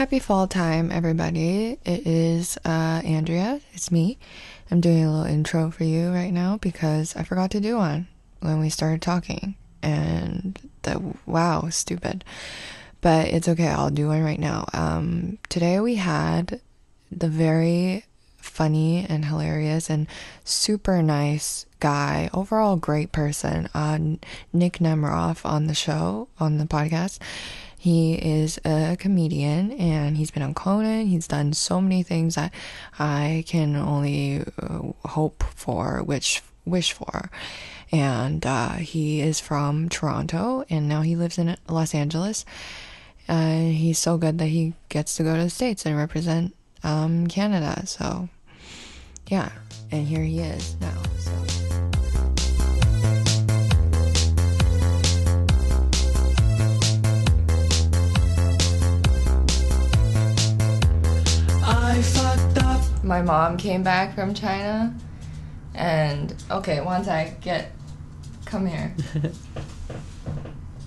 Happy fall time, everybody. It is uh, Andrea. It's me. I'm doing a little intro for you right now because I forgot to do one when we started talking. And the wow, stupid. But it's okay. I'll do one right now. Um, today we had the very funny and hilarious and super nice guy, overall great person, uh, Nick Nemeroff on the show, on the podcast. He is a comedian and he's been on Conan. He's done so many things that I can only uh, hope for, which wish for. And uh, he is from Toronto and now he lives in Los Angeles. Uh, he's so good that he gets to go to the States and represent um, Canada. So, yeah. And here he is now. So. I fucked up. my mom came back from China, and okay, once I get, come here.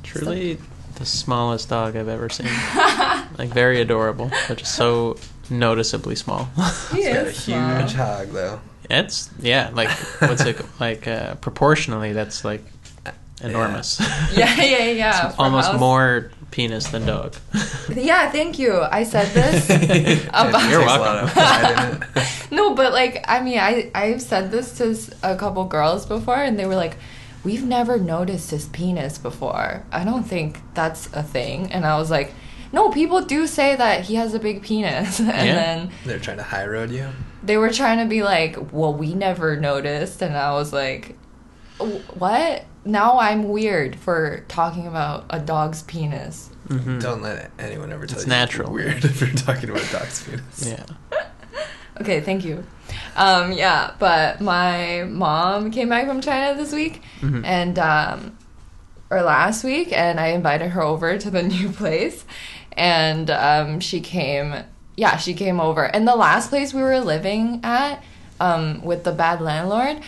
Truly the smallest dog I've ever seen. like very adorable, but just so noticeably small. He Got a is small. huge hog though. it's yeah, like what's it like uh, proportionally that's like enormous. Yeah, yeah, yeah. It's almost house- more penis than dog. Yeah, thank you. I said this. about- You're Takes a lot welcome. of pride in it. No, but like, I mean, I I've said this to a couple girls before, and they were like, "We've never noticed his penis before. I don't think that's a thing." And I was like, "No, people do say that he has a big penis." And Yeah. then They're trying to high road you. they were trying to be like, "Well, we never noticed," and I was like, "What?" Now I'm weird for talking about a dog's penis. Mhm. Don't let anyone ever tell you. It's you natural. you're weird if you're talking about dog's penis. Yeah. Okay, thank you. Um, yeah, but my mom came back from China this week, Mhm. and um, or last week, and I invited her over to the new place, and um, she came. Yeah, she came over, and the last place we were living at um, with the bad landlord,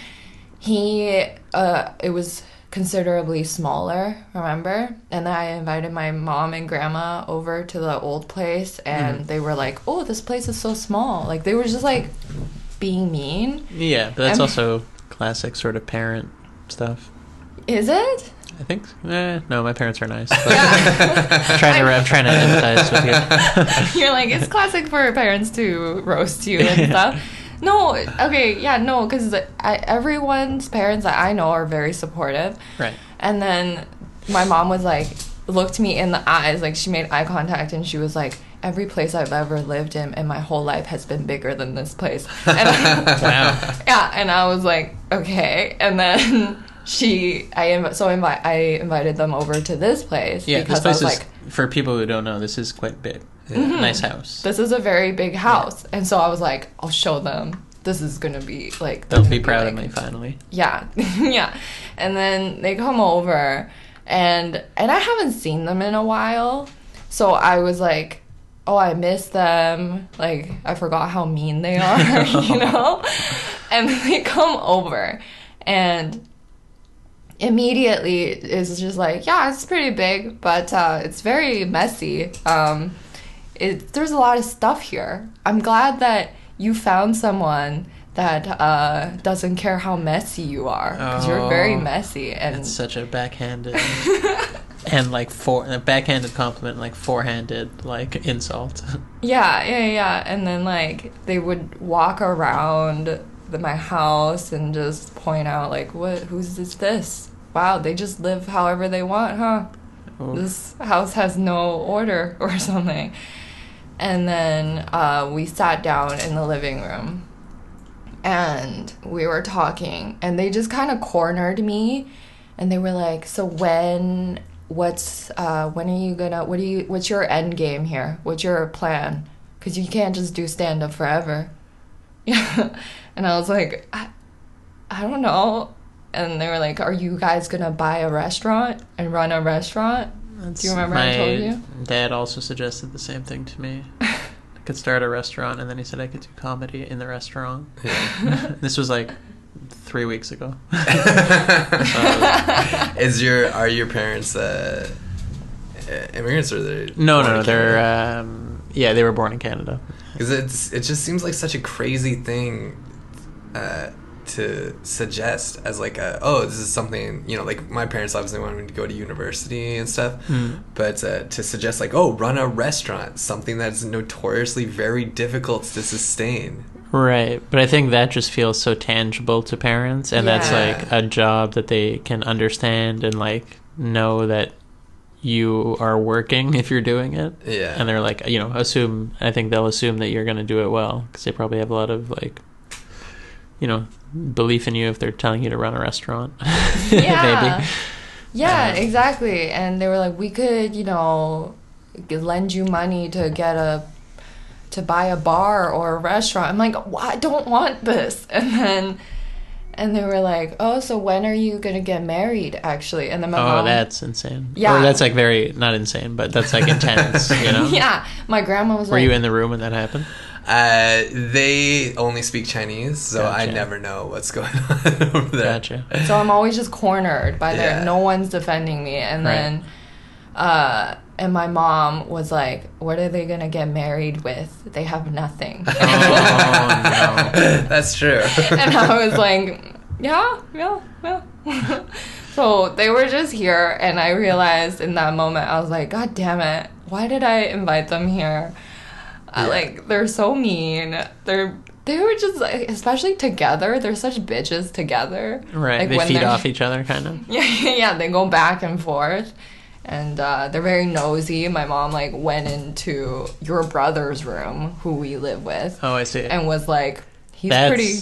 he uh, it was considerably smaller. Remember, and then I invited my mom and grandma over to the old place, and they were like, "Oh, this place is so small." Like they were just like being mean. Yeah, but that's I'm- also classic sort of parent stuff. Is it? I think. Eh, no, my parents are nice. But Yeah. I'm trying to. I'm trying to empathize with you. You're like, it's classic for parents to roast you and stuff. No, okay, yeah, no, because everyone's parents that I know are very supportive. right. And then my mom was like, looked me in the eyes, like she made eye contact, and she was like, every place I've ever lived in in my whole life has been bigger than this place. And Wow. yeah, and I was like, okay. And then she, I inv- so invite, I invited them over to this place Yeah, because this place I was is like, for people who don't know. This is quite big. Mm-hmm. Nice house. this is a very big house, and so I was like, I'll show them. This is gonna be like They'll be proud of me finally. Yeah, yeah. And then they come over, and and I haven't seen them in a while, so I was like, oh, I miss them. Like I forgot how mean they are, you know. And they come over, and immediately is just like, yeah, it's pretty big, but uh, it's very messy. Um, it, there's a lot of stuff here. I'm glad that you found someone that uh, doesn't care how messy you are because you're very Oh, messy and It's such a backhanded and like for a backhanded compliment, like forehanded like insult. yeah, yeah, yeah. And then like they would walk around the, my house and just point out like, what? Who's this? This? Wow, they just live however they want, huh? Ooh. this house has no order or something. And then uh, we sat down in the living room and we were talking, and they just kind of cornered me. And they were like, So when. What's uh when are you gonna what do you what's your end game here? What's your plan? Cuz you can't just do stand up forever. And I was like I, I don't know. And they were like, Are you guys gonna buy a restaurant and run a restaurant? Do you remember my I told you? dad also suggested the same thing to me. I could start a restaurant, and then he said I could do comedy in the restaurant. Yeah. this was like three weeks ago. Is your are your parents uh, uh, immigrants or they? No, no, no. They're um, Yeah, they were born in Canada. Because it's it just seems like such a crazy thing uh, to suggest as like a oh this is something you know like my parents obviously wanted me to go to university and stuff, Hmm. but uh, to suggest like oh run a restaurant something that's notoriously very difficult to sustain. Right, but I think that just feels so tangible to parents, and that's like a job that they can understand and like know that you are working if you're doing it. Yeah. And they're like, you know, assume. I think they'll assume that you're going to do it well because they probably have a lot of like, you know, belief in you if they're telling you to run a restaurant. Yeah. Maybe. Yeah, exactly. And they were like, we could, you know, lend you money to get a to buy a bar or a restaurant. I'm like, "Why- I don't want this. And then and they were like, oh, so when are you gonna get married? Actually, and then my Oh, mom, that's insane. Yeah. Or that's like very not insane, but that's like intense. You know. yeah, my grandma was Were like, you in the room when that happened? Uh, they only speak Chinese, so I never know what's going on over there. Gotcha. So I'm always just cornered by there. Yeah. No one's defending me. And Right. then, uh, and my mom was like, "What are they gonna get married with? They have nothing." Oh no. That's true. and I was like, "Yeah, yeah, yeah." so they were just here, and I realized in that moment, I was like, "God damn it! Why did I invite them here? I, Yeah. like, they're so mean. They're." They were just like, especially together. They're such bitches together. Right. Like, they when feed they're- off each other, kind of. yeah, yeah, they go back and forth. And uh, they're very nosy. My mom like went into your brother's room, who we live with, Oh, I see. and was like, "He's That's pretty."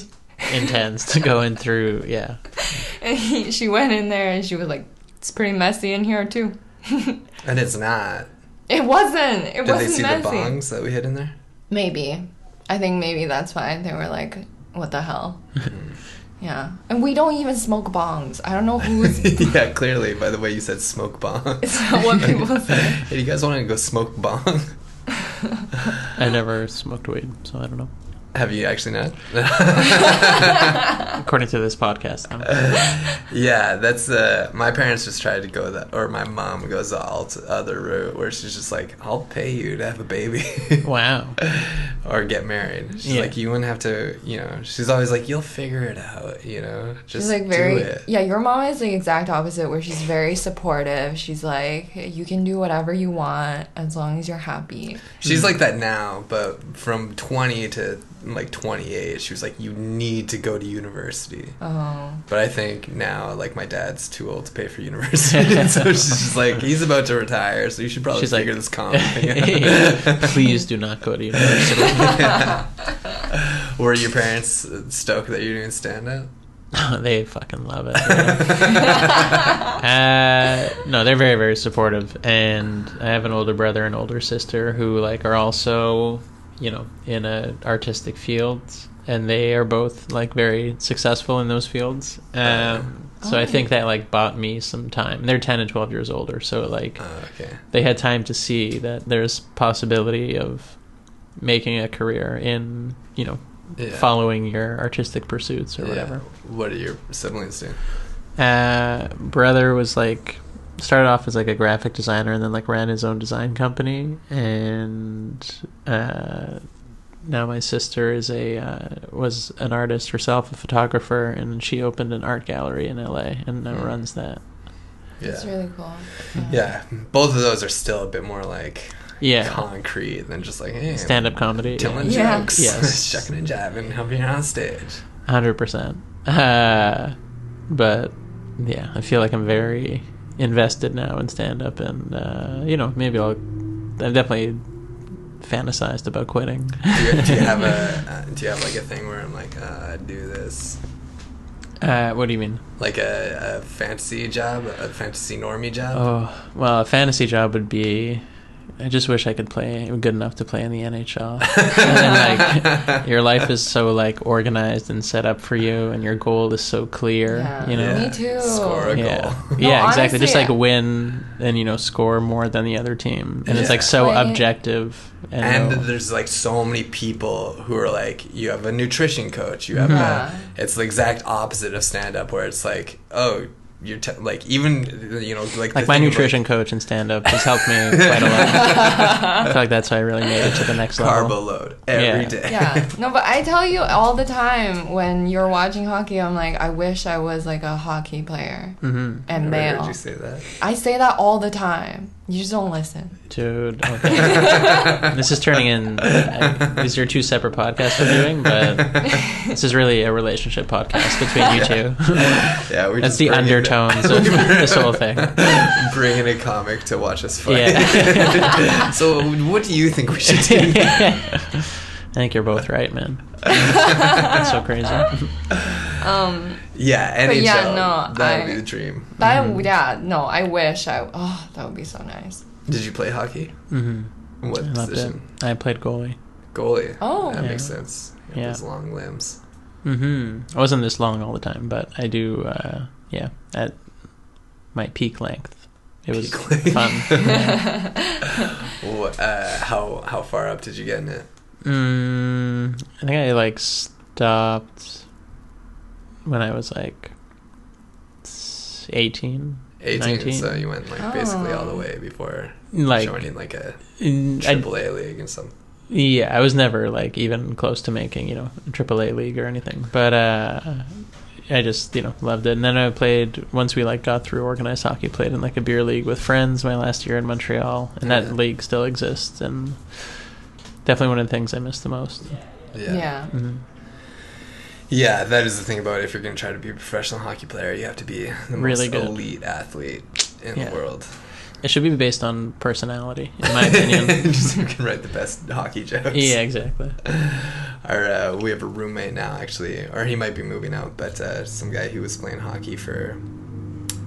intense to go in through. Yeah. And he, she went in there and she was like, "It's pretty messy in here too." and it's not. It wasn't. It Did wasn't they see messy. the bongs that we hid in there? Maybe. I think maybe that's why they were like, "What the hell?" yeah, and we don't even smoke bongs. I don't know who's. yeah, clearly by the way you said smoke bong. Is that what people say? hey, you guys want to go smoke bong? I never smoked weed, so I don't know. Have you actually not? According to this podcast. no. yeah, that's uh my parents just tried to go that or my mom goes the alt other route where she's just like, I'll pay you to have a baby. Wow. or get married. She's Yeah. like, you wouldn't have to, you know. She's always like, you'll figure it out, you know. Just she's like very do it. yeah your mom is the exact opposite where she's very supportive she's like you can do whatever you want as long as you're happy She's like that now, but from 20 to like 28, she was like, you need to go to university. oh But I think now, like, my dad's too old to pay for university. so she's just like, he's about to retire, so you should probably She's like, figure this comedy thing please do not go to university. Were your parents stoked that you're doing stand up? they fucking love it. uh, no, they're very, very supportive, and I have an older brother and older sister who like are also, you know, in a artistic field, and they are both like very successful in those fields. Um, so I Oh. think that like bought me some time. They're ten and twelve years older, so like Oh, okay. they had time to see that there's possibility of making a career in you know Yeah. following your artistic pursuits or Yeah. whatever. What do your siblings do? Uh, brother was like started off as like a graphic designer and then like ran his own design company and uh, now my sister is a uh, was an artist herself, a photographer, and she opened an art gallery in LA and now Hmm. runs that. That's Yeah. really cool. Yeah. Both of those are still a bit more like Yeah, concrete than just like, hey, stand up comedy. telling Yeah. jokes, Yes. shucking and jiving, helping you on stage. Hundred percent. Uh, but yeah, I feel like I'm very invested now in stand up, and uh, you know, maybe I'll. I've definitely fantasized about quitting. Do you, do you have a uh, do you have like a thing where I'm like, uh, I'd do this, Uh, what do you mean? like a, a fantasy job, a fantasy normie job? Oh, well, a fantasy job would be. I just wish I could play good enough to play in the NHL. and then, like, your life is so like organized and set up for you, and your goal is so clear. Yeah. You know. Me too. Score a Yeah, goal. No, yeah, exactly. Just honestly, like win and you know score more than the other team, and it's like so Right. objective. And, and uh, there's like so many people who are like you have a nutrition coach you have Yeah. a it's the exact opposite of stand up where it's like oh you're te- like even you know like Like my thing about nutrition coach and stand up has helped me quite a lot. I feel like that's how I really made it to the next carbo level. load every Yeah. day. yeah. No, but I tell you all the time when you're watching hockey, I'm like, I wish I was like a hockey player hmm and Never male. heard you say that. I say that all the time. You just don't listen. Dude, okay. this is turning in. Uh, these are two separate podcasts we're doing, but this is really a relationship podcast between you two. Yeah, we're That's just the bringing- undertones of this whole thing. Bringing a comic to watch us fight. Yeah. so, what do you think we should do? I think you're both right, man. That's so crazy. Um, Yeah, But NHL. yeah, no, that would be the dream. that Mm-hmm. yeah, no, I wish I. Oh, that would be so nice. Did you play hockey? Mm-hmm. What I loved it. position? I played goalie. Goalie. Oh. that Yeah. makes sense. You have Yeah. Those long limbs. Mm-hmm. I wasn't this long all the time, but I do. Uh, yeah, at my peak length, it was Peak length. fun. Wha- uh, how how far up did you get in it? Mm, I think I like stopped when I was like s- 18. 18, 19. so you went like basically all the Oh. way before Like, joining like a triple A league and something. yeah, I was never like even close to making, you know, a AAA league or anything. But uh, I just, you know, loved it. And then I played, once we like got through organized hockey, played in like a beer league with friends my last year in Montreal. And Yeah. that league still exists. And definitely one of the things I miss the most. Yeah. Yeah. hmm Yeah, that is the thing about it. If you're going to try to be a professional hockey player, you have to be the Really most good. elite athlete in Yeah. the world. It should be based on personality, in my opinion. Just who can write the best hockey jokes. yeah, exactly. Our, uh, we have a roommate now, actually, or he might be moving out, but uh, some guy who was playing hockey for.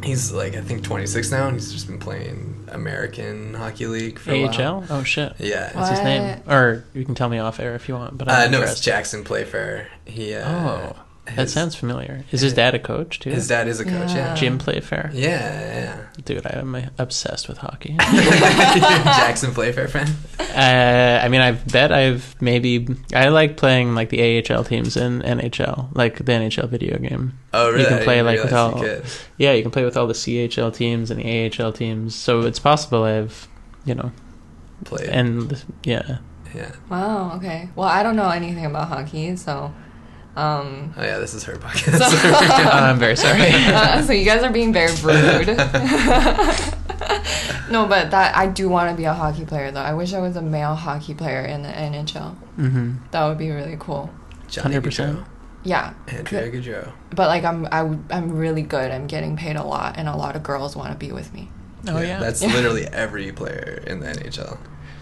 He's like, I think 26 now, and he's just been playing American Hockey League for a while. AHL? Oh, shit. Yeah. What's his name? Or you can tell me off air if you want. But Uh, I'm no, it's interested. Jackson Playfair. He. Uh, Oh, that sounds familiar. Is his dad a coach too? His dad is a coach. Yeah. Yeah. Jim Playfair. Yeah, Dude, I am obsessed with hockey. Jackson Playfair fan. uh, I mean, I bet I've maybe I like playing like the AHL teams in NHL, like the NHL video game. Oh, really? You can play, like, with realize you all- could. Yeah, you can play with all the CHL teams and the AHL teams, so it's possible I've, you know, played and yeah, yeah. Wow. Okay. Well, I don't know anything about hockey, so. Um, Oh yeah, this is her podcast. So- I'm very sorry. uh, so you guys are being very rude. no, but that I do want to be a hockey player though. I wish I was a male hockey player in the NHL. hmm That would be really cool. 100%. Gaudreau, Yeah, Andrea Gaudreau. but like I'm I would, I'm really good. I'm getting paid a lot, and a lot of girls want to be with me. Oh yeah, That's Yeah. literally every player in the NHL.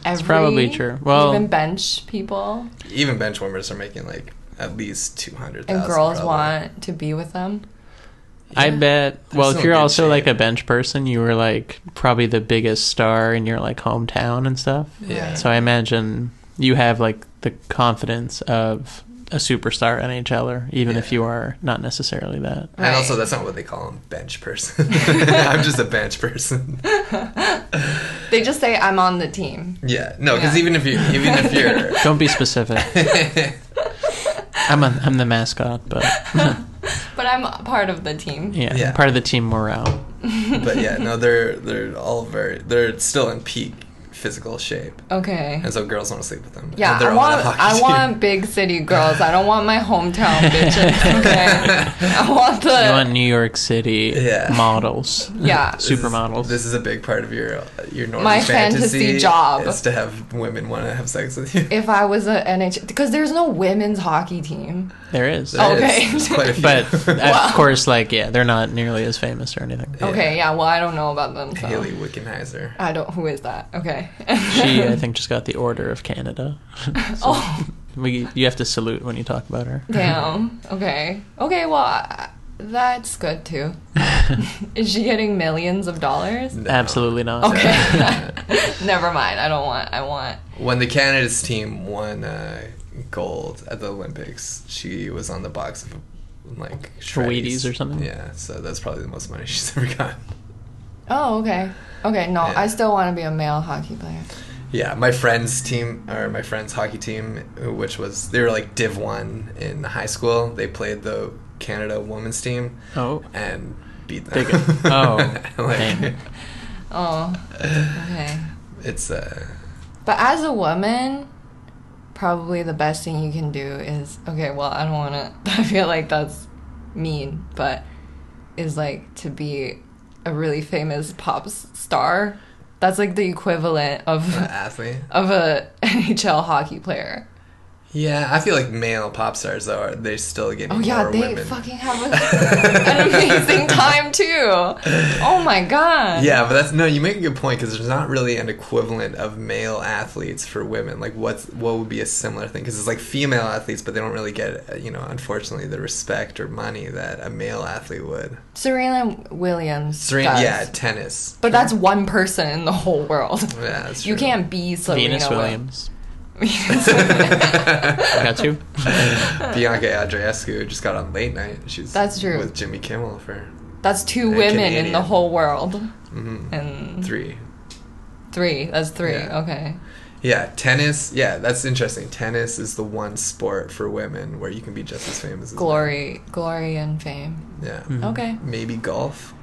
It's probably true. Well- even bench people Even bench warmers are making like at least two hundred and thousand. girls want to be with them. I bet. Well, still if you're good also like a bench person, you were like probably the biggest star in your like hometown and stuff. Yeah. So I imagine you have like the confidence of a superstar NHLer, even if you are not necessarily that. And also, that's not what they call them, bench person. I'm just a bench person. They just say I'm on the team. Yeah, no, because Yeah. even if you, even if you're, Don't be specific. I'm a, I'm the mascot, but But I'm part of the team. yeah, Yeah. part of the team morale. but yeah, no, they're they're all very, they're still in peak physical shape, Okay. and so girls want to sleep with them. Yeah, they're I want I want big city girls. I don't want my hometown bitches. Okay, I want the You want New York City Yeah. models, yeah. This is- supermodels. This is a big part of your your normal My fantasy job. is to have women want to have sex with you. If I was a NHL, because there's no women's hockey team. There is, There is. Okay. There's quite a few. but Wow. of course, like yeah, they're not nearly as famous or anything. Yeah. Okay, yeah. Well, I don't know about them. So. Hayley Wickenheiser. I don't. Who is that? Okay. She, I think, just got the Order of Canada. oh We, you have to salute when you talk about her. damn. Okay. Okay. Well, I, that's good too. is she getting millions of dollars? No. Absolutely not. Okay. Never mind. I don't want. I want. When the Canada's team won uh, gold at the Olympics, she was on the box of like Wheaties or something? Yeah, so that's probably the most money she's ever gotten. Oh, okay. Okay. No, Yeah. I still want to be a male hockey player. Yeah, my friend's team or my friend's hockey team, which was they were like Div One in high school. They played the Canada women's team, Oh, and beat them. Oh, like. Oh, okay. it's uh, But as a woman, probably the best thing you can do is okay. Well, I don't want to. I feel like that's mean, but is like to be a really famous pop star. That's like the equivalent of an athlete. of a NHL hockey player. Yeah, I feel like male pop stars though are they still getting Oh yeah, more they women. fucking have a, an amazing time too. Oh my god. Yeah, but that's no. You make a good point because there's not really an equivalent of male athletes for women. Like, what's what would be a similar thing? Because it's like female athletes, but they don't really get, uh, you know, unfortunately, the respect or money that a male athlete would. Serena Williams. Serena, does. yeah, tennis. But that's one person in the whole world. Yeah, that's You can't be Serena Venus Wi- Williams. Got you? Bianca Andreescu just got on late night. She's That's true. with Jimmy Kimmel for That's two A women in the whole world. mhm, And three. three. That's three. Yeah. Okay. Yeah, tennis. Yeah, that's interesting. Tennis is the one sport for women where you can be just as famous as men. Glory, glory, and fame. Yeah. Mhm. Okay. Maybe golf.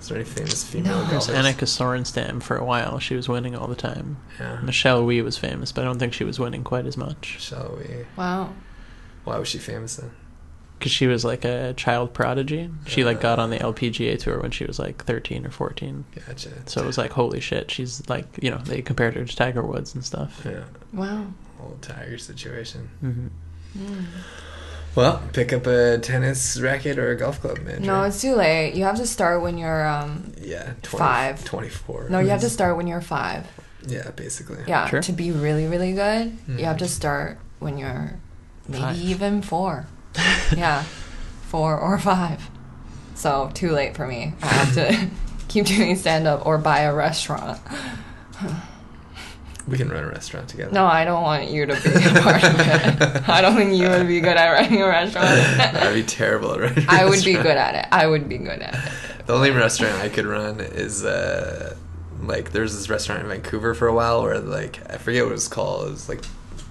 Is there any famous female No. There's golfers? Annika Sorenstam for a while. She was winning all the time. Yeah. Michelle Wie was famous, but I don't think she was winning quite as much. Shall we? Wow. Why was she famous then? Because she was like a child prodigy. She like got on the LPGA tour when she was like 13 or 14. Gotcha. So it was like, holy shit, she's like, you know, they compared her to Tiger Woods and stuff. Yeah. Wow. Old Tiger situation. hmm Mm. Well, pick up a tennis racket or a golf club, man. No, it's too late. You have to start when you're um. yeah, 20, Five. 24. No, you have to start when you're five. Yeah, basically. Yeah. Sure. To be really, really good, you have to start when you're maybe Five. even four. yeah, four or five. So too late for me. I have to keep doing stand up or buy a restaurant. We can run a restaurant together. No, I don't want you to be a part of it. I don't think you would be good at running a restaurant. I'd be terrible at running a I would be good at it. I would be good at it. The only restaurant I could run is uh like there's this restaurant in Vancouver for a while where like I forget what it was called. It was like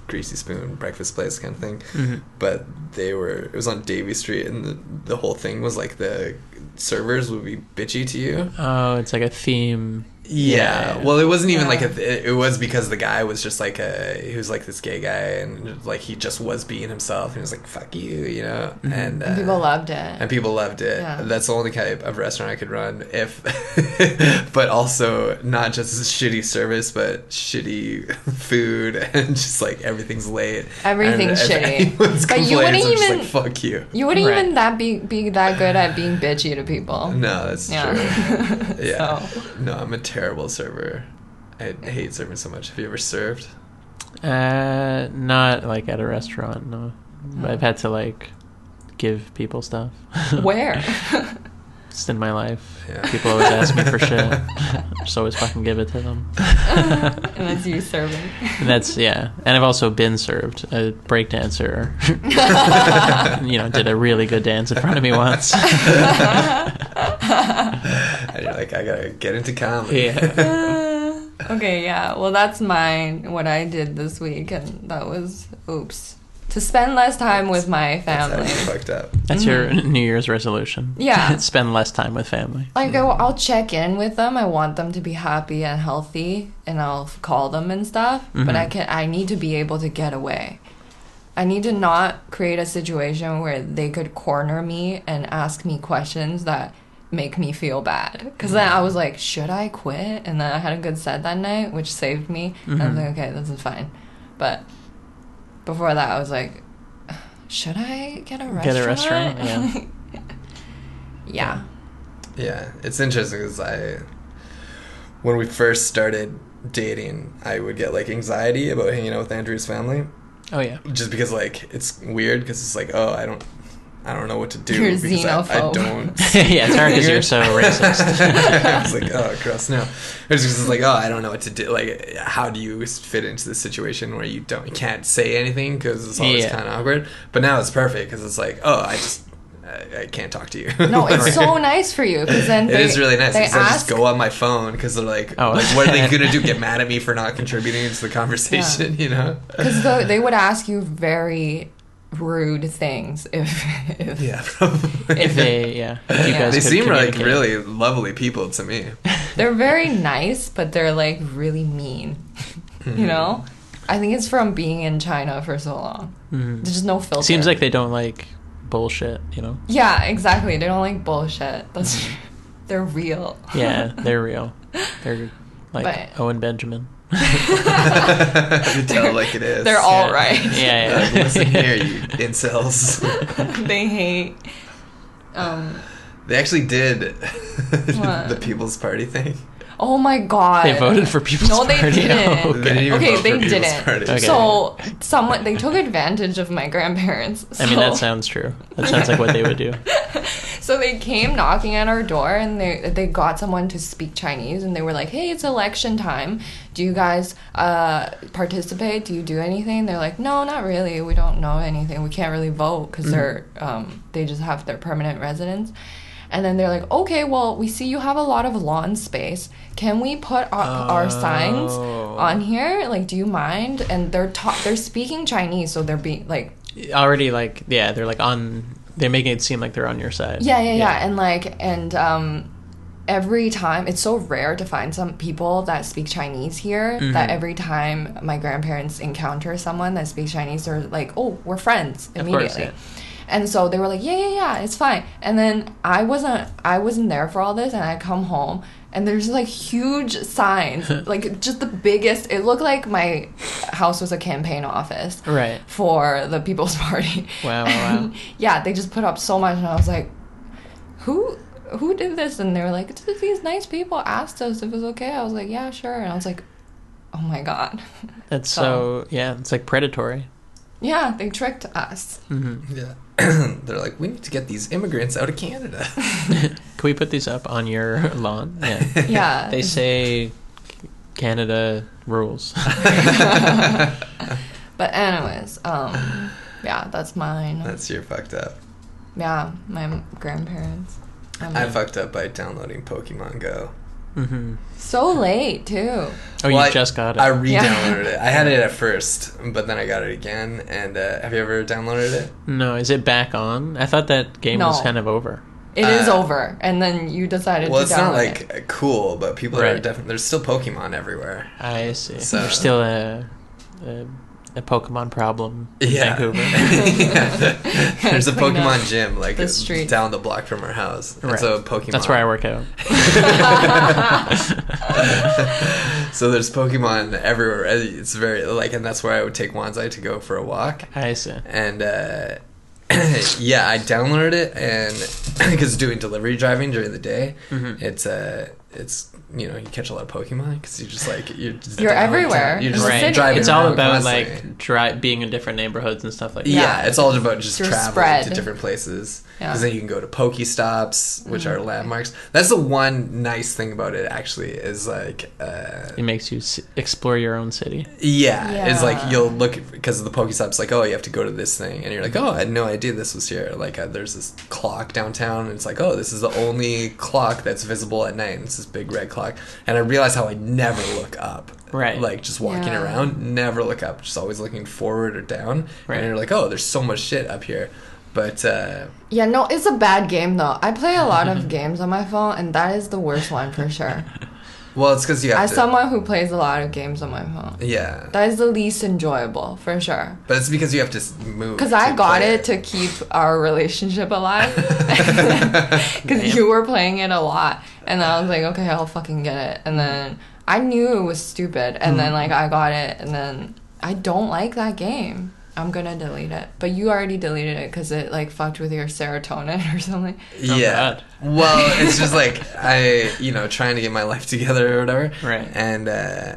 Greasy Spoon breakfast place kind of thing. Mhm. But they were it was on Davie Street and the the whole thing was like the servers would be bitchy to you. Oh, it's like a theme. Yeah. Well, it wasn't even like a. Th- it was because the guy was just like a. He was like this gay guy, and like he just was being himself. And he was like, "Fuck you," you know. Mhm. And, uh, And people loved it. and people loved it. Yeah. That's the only type of restaurant I could run if, but also not just shitty service, but shitty food and just like everything's late. Everything's shitty. But you wouldn't I'm even- like fuck you. You wouldn't Right. even that be be that good at being bitchy to people. No, that's Yeah. true. Yeah. So. No, I'm a terrible server. I hate serving so much. Have you ever served? Uh, not like at a restaurant, no. But I've had to like give people stuff. Where? Just in my life. Yeah. People always ask me for shit. I just always fucking give it to them. and that's you serving. And that's yeah. And I've also been served. A breakdancer, you know, did a really good dance in front of me once. And you're like, I gotta get into comedy. yeah. okay, yeah. Well, that's mine. What I did this week, and that was oops. To spend less time with my family. actually fucked up. That's your New Year's resolution. Yeah. Spend less time with family. Like I, I'll check in with them. I want them to be happy and healthy, and I'll call them and stuff. But I Mhm. can. I need to be able to get away. I need to not create a situation where they could corner me and ask me questions that make me feel bad. Because then I was like, should I quit? And then I had a good set that night, which saved me. And I was Mhm. like, okay, this is fine. But before that, I was like, should I get a restaurant? Get a restaurant, yeah. yeah. Yeah, it's interesting because I, when we first started dating, I would get like anxiety about hanging out with Andrew's family, Oh yeah. just because like it's weird because it's like, oh, I don't, I don't know what to do. You're because I, I don't. yeah, it's hard because you're so racist. I was like, oh, gross. No, it's just like, oh, I don't know what to do. Like, how do you fit into the situation where you don't, you can't say anything because it's always Yeah. kind of awkward. But now it's perfect because it's like, oh, I just, I, I can't talk to you. No, it's so nice for you because then It they, is really nice They because I just ask, go on my phone because they're like, Oh. like, what are they gonna do? Get mad at me for not contributing to the conversation? You know? because the, they would ask you very rude things if if Yeah, probably. If they, yeah, if you Yeah. guys they seem like really lovely people to me. they're very nice, but they're like really mean. Mm-hmm. You know? I think it's from being in China for so long. Mhm. There's just no filter. Seems like they don't like bullshit, you know? Yeah, exactly. They don't like bullshit. That's Mm-hmm. they're real. Yeah, they're real. They're like But- Owen Benjamin. you tell like it is. They're all yeah. right. Yeah, Like, yeah. Listen here, you incels. they hate um They actually did the People's Party thing. Oh my god. They voted for People's No, they Party. didn't. Oh, They didn't even okay, vote they People's didn't. Party. Okay. So someone they took advantage of my grandparents. I mean, that sounds true. That sounds like what they would do. So they came knocking at our door and they they got someone to speak Chinese and they were like, "Hey, it's election time. Do you guys uh, participate? Do you do anything?" They're like, "No, not really. We don't know anything. We can't really vote because they're um, they just have their permanent residence." And then they're like, "Okay, well, we see you have a lot of lawn space. Can we put our, our signs Oh. on here? Like, do you mind?" And they're ta- they're speaking Chinese, so they're being like Already, like, yeah, they're like on. They're making it seem like they're on your side. Yeah, yeah, yeah, and like, and um, every time it's so rare to find some people that speak Chinese here Mm-hmm. that every time my grandparents encounter someone that speaks Chinese, they're like, "Oh, we're friends immediately." course, yeah. And so they were like, "Yeah, yeah, yeah, it's fine." And then I wasn't, I wasn't there for all this, and I come home. And there's like huge signs, like just the biggest. It looked like my house was a campaign office Right. for the People's Party. Wow, wow, wow. Yeah, they just put up so much, and I was like, "Who, who did this?" And they were like, "These nice people asked us if it was okay." I was like, "Yeah, sure." And I was like, "Oh my god." That's So- so, yeah, it's like predatory. yeah, they tricked us. hmm Yeah. They're like, we need to get these immigrants out of Canada. Can we put these up on your lawn? Yeah. Yeah. They say Canada rules. But anyways, um, yeah, that's mine. That's your fucked up. yeah, my grandparents. Um, I fucked up by downloading Pokemon Go. Hmm so late too. Oh, Well, you I- just got it. I re-downloaded it. I had it at first, but then I got it again. And uh, have you ever downloaded it? no, is it back on? I thought that game was kind of over. It is Uh, over, and then you decided Well, to it's download not like it. uh, cool, but people are definitely there's still Pokemon everywhere. I see. So- There's still a, a a Pokemon problem in Yeah. Vancouver. Yeah. There's a Clean up Pokemon gym like the streets. down the block from our house. Right. so Pokemon. That's where I work out. so there's Pokemon everywhere. It's very like, and that's where I would take Wanzai to go for a walk. I see. And uh, yeah, I downloaded it, and because doing delivery driving during the day, Mhm. it's uh, it's you know you catch a lot of Pokemon because you're just like you're just You're everywhere. You're just Right. driving. It's all about constantly. like dri- being in different neighborhoods and stuff like that. Yeah, Yeah. it's all about just Your traveling spread. to different places. Yeah. Because then you can go to Pokestops, which are Mhm. landmarks. That's the one nice thing about it, actually, is like, uh, It makes you s- explore your own city. yeah, it's like you'll look because the Pokestops, like, oh, you have to go to this thing, and you're like, oh, I had no idea this was here. Like, uh, there's this clock downtown, and it's like, oh, this is the only clock that's visible at night. And it's this big red clock, and I realized how I never look up. Right. Like just walking Yeah. around, never look up, just always looking forward or down. Right. And you're like, oh, there's so much shit up here. But uh, Yeah, no, it's a bad game though. I play a lot of games on my phone, and that is the worst one for sure. Well, it's because you have As to. someone who plays a lot of games on my phone, yeah, that is the least enjoyable for sure. but it's because you have to move. Because I got play it to keep our relationship alive. Because you were playing it a lot, and I was like, okay, I'll fucking get it. And then I knew it was stupid, and then mm-hmm. like I got it, and then I don't like that game. I'm gonna delete it. But you already deleted it because it like fucked with your serotonin or something. Yeah. God. Well, it's just like I, you know, trying to get my life together or whatever. Right. And uh,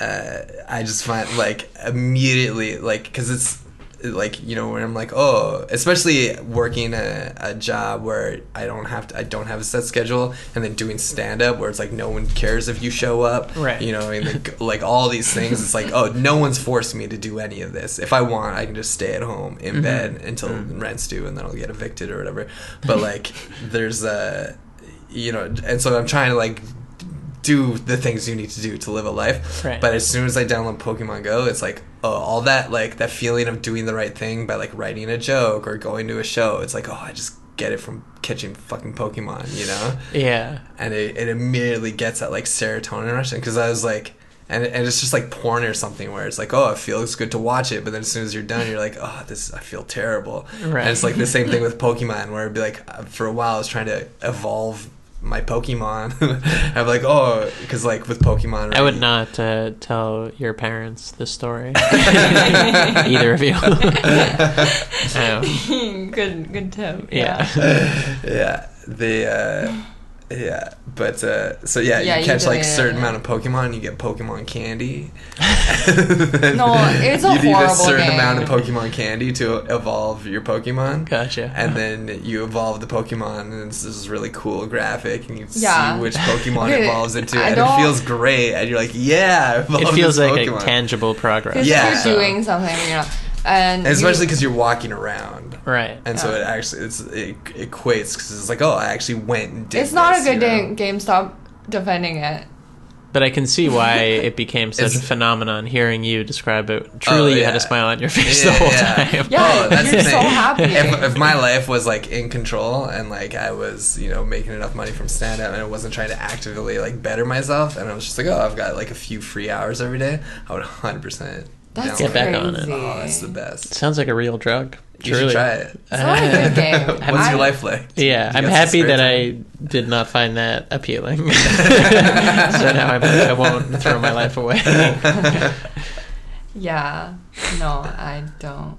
uh, I just find like immediately like because it's like you know when I'm like oh especially working a, a job where I don't have to I don't have a set schedule and then doing stand up where it's like no one cares if you show up Right. you know I mean like, like all these things it's like oh no one's forcing me to do any of this if I want I can just stay at home in Mhm. bed until Mhm. rent's due and then I'll get evicted or whatever but like there's uh you know and so I'm trying to like do the things you need to do to live a life. Right. But as soon as I download Pokemon Go, it's like oh, all that like that feeling of doing the right thing by like writing a joke or going to a show. It's like oh, I just get it from catching fucking Pokemon, you know Yeah. and it, it immediately gets that like serotonin rush because I was like and, and it's just like porn or something where it's like oh it feels good to watch it but then as soon as you're done you're like oh this I feel terrible Right. and it's like the same thing with Pokemon where it'd be like uh, for a while I was trying to evolve my Pokemon I'm like oh because like with Pokemon I would not uh, tell your parents this story. Either of you. Um, good, good tip. yeah. yeah the uh yeah but uh so yeah, Yeah, you you catch do, like a yeah, certain yeah. amount of pokemon you get pokemon candy No, it's a you need a certain game. amount of pokemon candy to evolve your pokemon Gotcha. and then you evolve the pokemon and it's this really cool graphic and you Yeah. see which pokemon Okay, evolves into I and it don't- feels great and you're like yeah it feels like Pokemon. a tangible progress. Yeah. you're doing something, you know, and and especially you- because you're walking around Right. and so it actually it's, it equates because it's like oh I actually went and did it's not a good you day. GameStop defending it. But I can see why it became such a phenomenon hearing you describe it. Truly, oh, you had a smile on your face Yeah, the whole yeah. time. Yeah, oh, that's you're the so happy. If, if my life was like in control and like I was, you know, making enough money from stand up and I wasn't trying to actively like better myself and I was just like, oh, I've got like a few free hours every day, I would 100% That's Get back on it. Oh, that's the best. Sounds like a real drug. You Truly. should try it. It's not a good game. What's I- your life like? Yeah, You I'm happy that time? I did not find that appealing. so now I'm, I won't throw my life away. Yeah, no, I don't.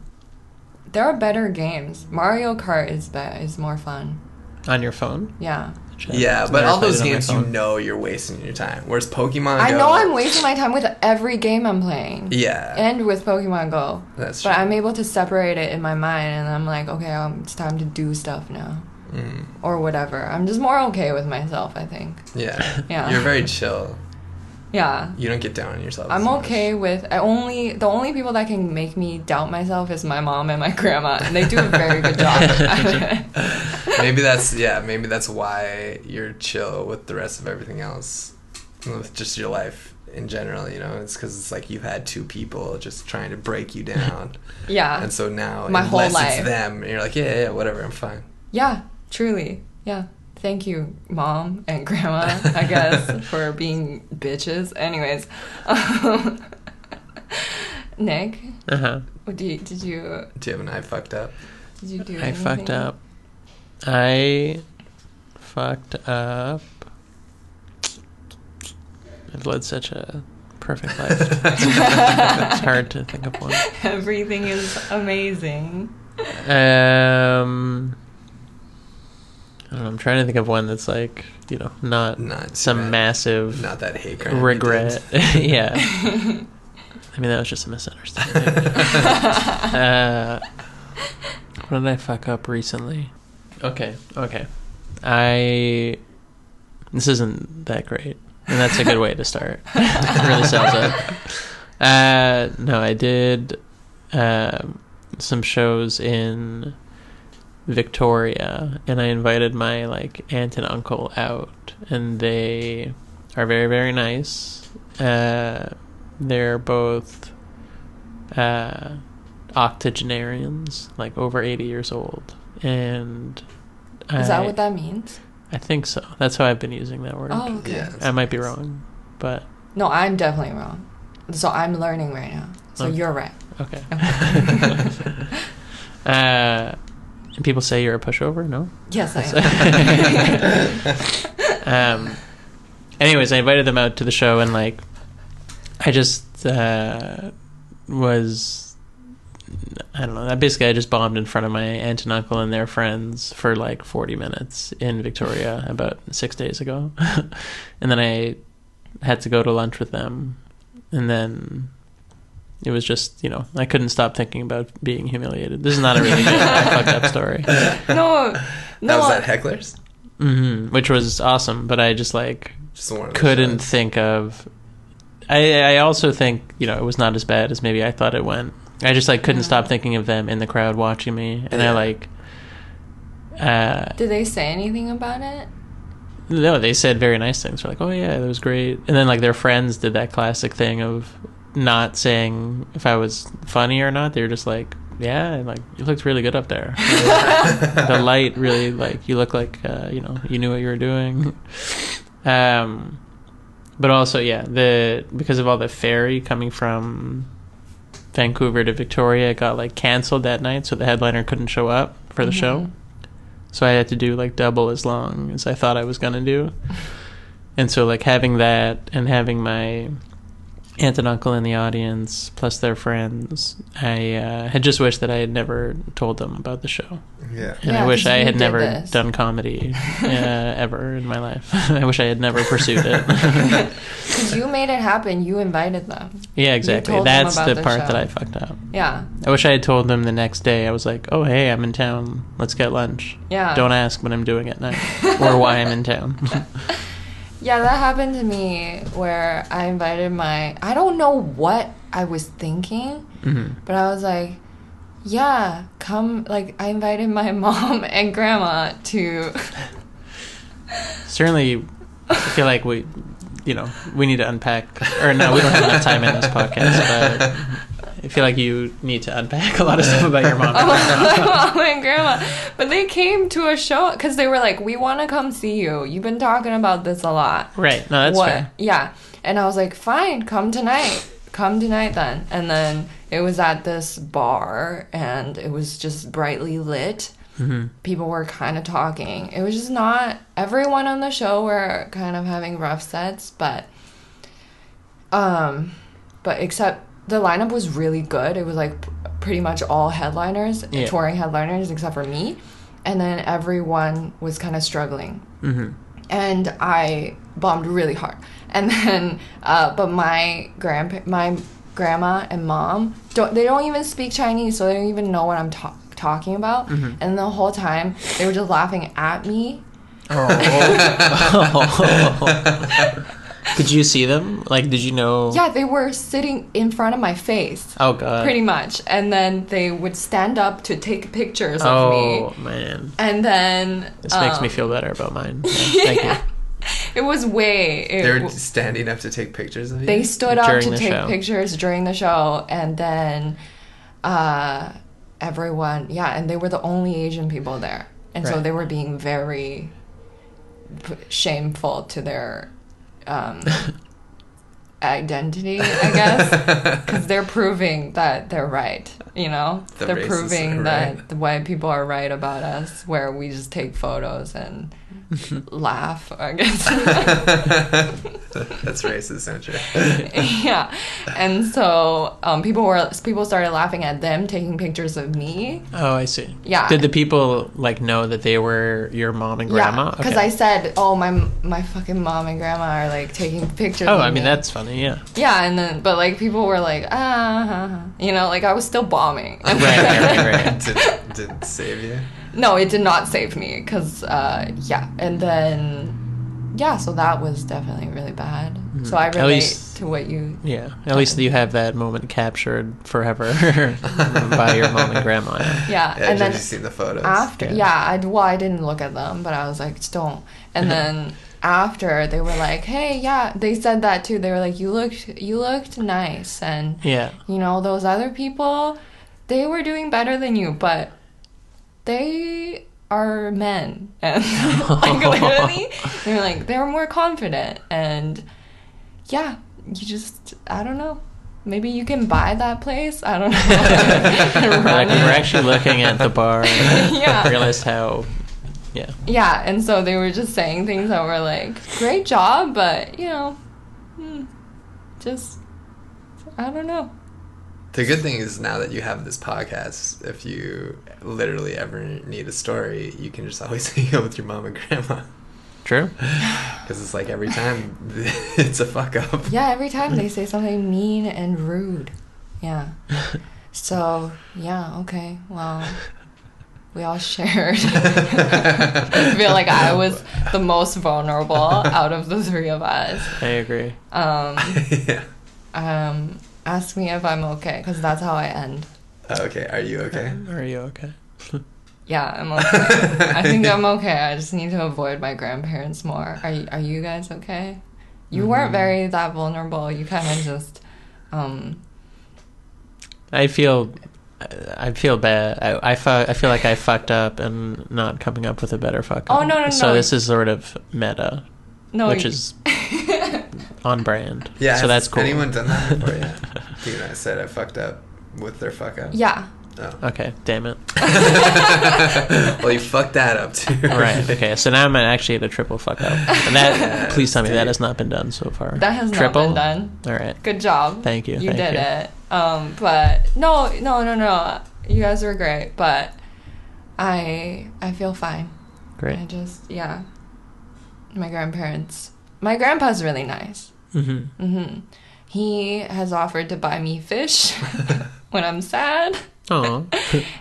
There are better games. Mario Kart is be- is more fun. on your phone. Yeah, Yeah, but all those it on my games you know you're wasting your time. Whereas Pokemon I Go, know I'm wasting my time with every game I'm playing. Yeah, And with Pokemon Go. that's true. But I'm able to separate it in my mind and I'm like, okay, um, it's time to do stuff now. Mm, Or whatever. I'm just more okay with myself, I think. yeah, Yeah. You're very chill. Yeah. You don't get down on yourself. I'm much. okay with I only the only people that can make me doubt myself is my mom and my grandma and they do a very good job. maybe that's yeah maybe that's why you're chill with the rest of everything else with just your life in general you know it's because it's like you've had two people just trying to break you down yeah. and so now My whole unless life. it's them and you're like yeah yeah, yeah whatever i'm fine Yeah, truly. Yeah. Thank you, mom and grandma, I guess, for being bitches. Anyways, um, Nick, Uh huh. what do you, did you do you have an eye fucked up did you do? I fucked up. I fucked up. I've led such a perfect life. it's hard to think of one. Everything is amazing. Um, I don't know, I'm trying to think of one that's like you know not Not some bad. massive not that hate crime regret. yeah. I mean that was just a misunderstanding. uh, what did I fuck up recently? Okay, okay. I this isn't that great, and that's a good way to start. it really sells it. Uh, no, I did um, some shows in Victoria, and I invited my like aunt and uncle out, and they are very very nice. Uh, they're both uh, octogenarians, like over eighty years old, and Is I, that what that means? I think so. That's how I've been using that word. Oh, okay. Yeah. I might be wrong, but No, I'm definitely wrong. So I'm learning right now. So Okay. you're right. okay. uh, and people say you're a pushover. No. Yes, I am. um, anyways, I invited them out to the show, and like, I just uh, was. I don't know. Basically, I just bombed in front of my aunt and uncle and their friends for like 40 minutes in Victoria about six days ago. and then I had to go to lunch with them. And then it was just, you know, I couldn't stop thinking about being humiliated. This is not a really good fucked up story. no, that no. was that hecklers hmm which was awesome, but I just like just one of those couldn't think of. I I also think you know it was not as bad as maybe I thought it went. I just like couldn't Yeah. stop thinking of them in the crowd watching me, and I like. Uh, Did they say anything about it? no, they said very nice things. They're like, "Oh yeah, that was great," and then like their friends did that classic thing of not saying if I was funny or not. They were just like, "Yeah, and, like you looked really good up there. the light really like you look like uh, you know you knew what you were doing." Um, but also yeah, the because of all the ferry coming from Vancouver to Victoria, got like canceled that night, so the headliner couldn't show up for the show. Mm-hmm. So I had to do like double as long as I thought I was gonna do. And so like having that and having my aunt and uncle in the audience plus their friends, I uh, had just wished that I had never told them about the show. Yeah. And Yeah, I wish I had never this. done comedy uh, ever in my life. I wish I had never pursued it. Because you made it happen. You invited them. yeah, exactly. That's the the part show. that I fucked up. Yeah. I wish I had told them the next day. I was like, "Oh, hey, I'm in town. Let's get lunch." Yeah. Don't ask what I'm doing at night or why I'm in town. Yeah, that happened to me where I invited my. I don't know what I was thinking, hmm but I was like, yeah, come. Like, I invited my mom and grandma to. Certainly, I feel like we, you know, we need to unpack. Or no, we don't have enough time in this podcast. But I feel like you need to unpack a lot of stuff about your mom. and my grandma. mom and grandma. But they came to a show because they were like, we want to come see you. You've been talking about this a lot. Right. No, that's what? fair. Yeah. And I was like, fine, come tonight. Come tonight then. And then it was at this bar and it was just brightly lit. hmm People were kind of talking. It was just not everyone on the show were kind of having rough sets, but um but except the lineup was really good. It was like p- pretty much all headliners, Yeah. touring headliners except for me. And then everyone was kind of struggling hmm and I bombed really hard. And then, uh, but my grandpa, my grandma and mom don't. They don't even speak Chinese, so they don't even know what I'm ta- talking about. Mm-hmm. And the whole time they were just laughing at me. Did you see them? Like, did you know? Yeah, they were sitting in front of my face. Oh God. Pretty much, and then they would stand up to take pictures of me. Oh man, and then this makes me um, feel better about mine. Yeah, Thank you. It was way. It, They're w- standing up to take pictures of you. they stood up to take show. pictures during the show and then uh everyone yeah and they were the only asian people there and so they were being very p- shameful to their um identity i guess because they're proving that they're right you know The they're proving that right. the white people are right about us where we just take photos and laugh i guess That's racist, don't you? yeah and so um, people were people started laughing at them taking pictures of me Oh, I see. Yeah. Did the people like know that they were your mom and grandma? yeah because Okay. i said oh my my fucking mom and grandma are like taking pictures Oh, of I mean me. that's funny. Yeah. yeah and then but like people were like ah huh, huh." you know like i was still bombing Right, right, right, right. did, did it save you? No it did not save me because uh, yeah and then yeah so that was definitely really bad so i relate least- to what you Yeah. At least you have that moment captured forever by your mom and grandma. yeah, Yeah, and did then you see the photos? after Yeah. yeah, I well I didn't look at them, but I was like, just don't. And then after they were like, hey, yeah, they said that too. They were like, you looked you looked nice, and Yeah. you know those other people, they were doing better than you, but they are men, and like literally, they're like they're more confident, and yeah, you just I don't know. Maybe you can buy that place. I don't know. Like we were it. actually looking at the bar and Yeah. realized how yeah. Yeah, and so they were just saying things that were like, "Great job," but you know, hmm, just I don't know. The good thing is now that you have this podcast, if you literally ever need a story, you can just always hang out with your mom and grandma. True. Because it's like every time it's a fuck up. Yeah, every time they say something mean and rude. Yeah. So yeah, okay, well, we all shared. I feel like I was the most vulnerable out of the three of us. I agree. Um, yeah. um, ask me if I'm okay, because that's how I end. Oh, okay, are you okay? Are you okay? Yeah, I'm okay. I think I'm okay. I just need to avoid my grandparents more. Are you, are you guys okay? You Mm-hmm. weren't very that vulnerable. You kind of just, um, I feel, I feel bad. I I, fu- I feel like I fucked up and not coming up with a better fuck up. Oh, no, no, no. So this is sort of meta, no, which you- is on brand. Yeah, So that's cool. Anyone done that before? Yeah. Dude, I said I fucked up with their fuck up. yeah. Oh. Okay, damn it. well, you fucked that up too. right. Okay. So now I'm actually at a triple fuck up. And that, Yes, please tell me that has not been done so far. That has triple? not been done. All right. Good job. Thank you, You thank did you. it. Um, but no, no, no, no. You guys were great, but I I feel fine. Great. I just yeah. My grandparents. My grandpa's really nice. Mm-hmm. hmm He has offered to buy me fish when I'm sad. Oh.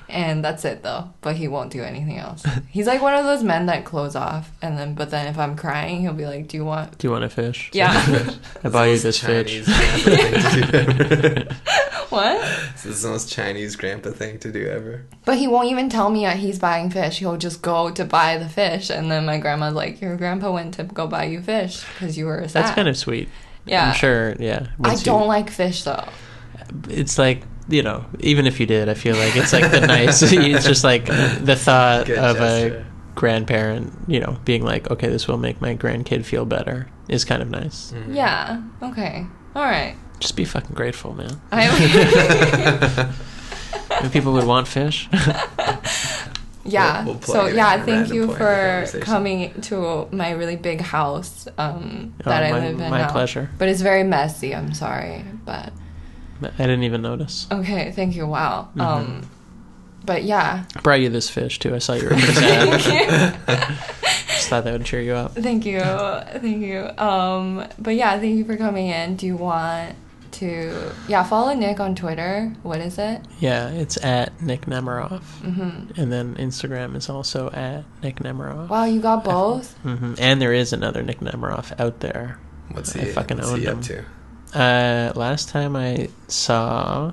And that's it though. But he won't do anything else. He's like one of those men that close off and then but then if I'm crying he'll be like, Do you want Do you want a fish? Yeah. I buy you this fish. Chinese grandpa thing to do ever. what? This is the most Chinese grandpa thing to do ever. But he won't even tell me that he's buying fish. He'll just go to buy the fish, and then my grandma's like, "Your grandpa went to go buy you fish because you were sad." That's kind of sweet. yeah. I'm sure. Yeah. I once you- don't like fish though. It's like you know, even if you did, I feel like it's like the nice. it's just like the thought Good of gesture. a grandparent, you know, being like, okay, this will make my grandkid feel better, is kind of nice. Mm. Yeah. Okay. All right. Just be fucking grateful, man. I. If people would want fish. yeah. We'll- we'll so yeah, thank you point in the for coming to my really big house um, Oh, that I live in my now. pleasure. But it's very messy. I'm sorry, but I didn't even notice. okay. Thank you. Wow. Mhm. Um, but yeah. I brought you this fish too. I saw you were pretty sad. Thank you. Just thought that would cheer you up. Thank you. Thank you. Um, but yeah, thank you for coming in. Do you want to, yeah, follow Nick on Twitter? What is it? Yeah, it's at Nick Nemeroff. hmm And then Instagram is also at Nick Nemeroff. Wow, you got both? hmm And there is another Nick Nemeroff out there. What's he, I fucking what's owned he up him. to? Uh, last time I saw,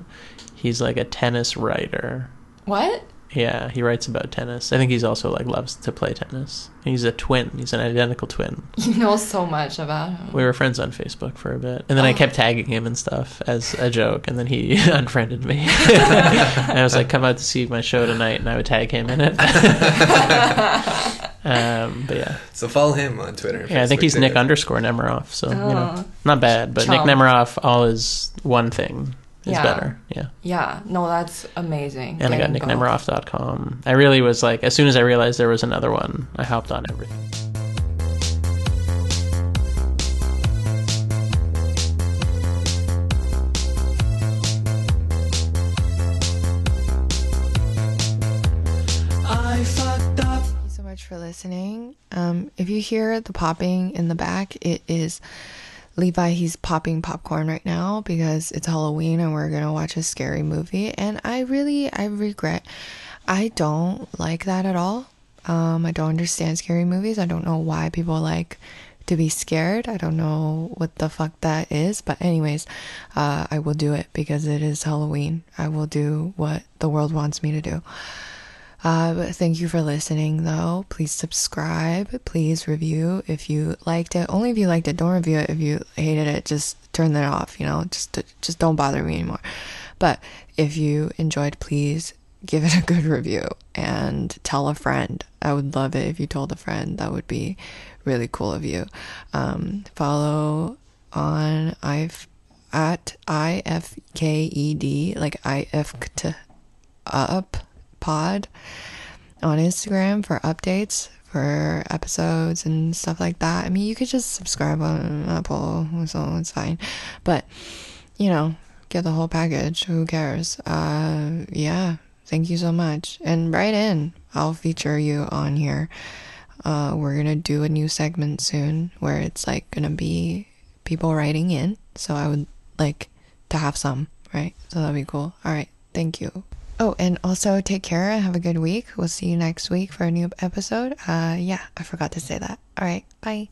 he's like a tennis writer. What? Yeah, he writes about tennis. I think he's also like loves to play tennis. He's a twin. He's an identical twin. You know so much about him. We were friends on Facebook for a bit, and then I Oh. kept tagging him and stuff as a joke, and then he unfriended me. and I was like, "Come out to see my show tonight," and I would tag him in it. Um, but yeah, So follow him on Twitter. and yeah, I think he's too. Nick underscore Nemeroff. So you know, Oh. not bad, but Chump. Nick Nemeroff, all is one thing is Yeah. better. Yeah. yeah, no, that's amazing. And I got Getting both. nicknemeroff.com. I really was like, as soon as I realized there was another one, I hopped on everything. Listening. Um, if you hear the popping in the back, it is Levi. He's popping popcorn right now because it's Halloween and we're gonna watch a scary movie. And I really, I regret. I don't like that at all. Um, I don't understand scary movies. I don't know why people like to be scared. I don't know what the fuck that is. But anyways, uh, I will do it because it is Halloween. I will do what the world wants me to do. Uh, thank you for listening, though. Please subscribe. Please review if you liked it. Only if you liked it. Don't review it if you hated it. Just turn that off. You know, just just don't bother me anymore. But if you enjoyed, please give it a good review and tell a friend. I would love it if you told a friend. That would be really cool of you. Um, follow on I've at I F K E D like I F up pod on Instagram for updates for episodes and stuff like that. I mean, you could just subscribe on Apple, so it's fine. But you know, get the whole package. Who cares? Uh, yeah. Thank you so much. And write in. I'll feature you on here. Uh, we're gonna do a new segment soon where it's like gonna be people writing in. So I would like to have some, right? So that'd be cool. All right. Thank you. Oh, and also take care and have a good week. We'll see you next week for a new episode. Uh, yeah, I forgot to say that. All right. Bye.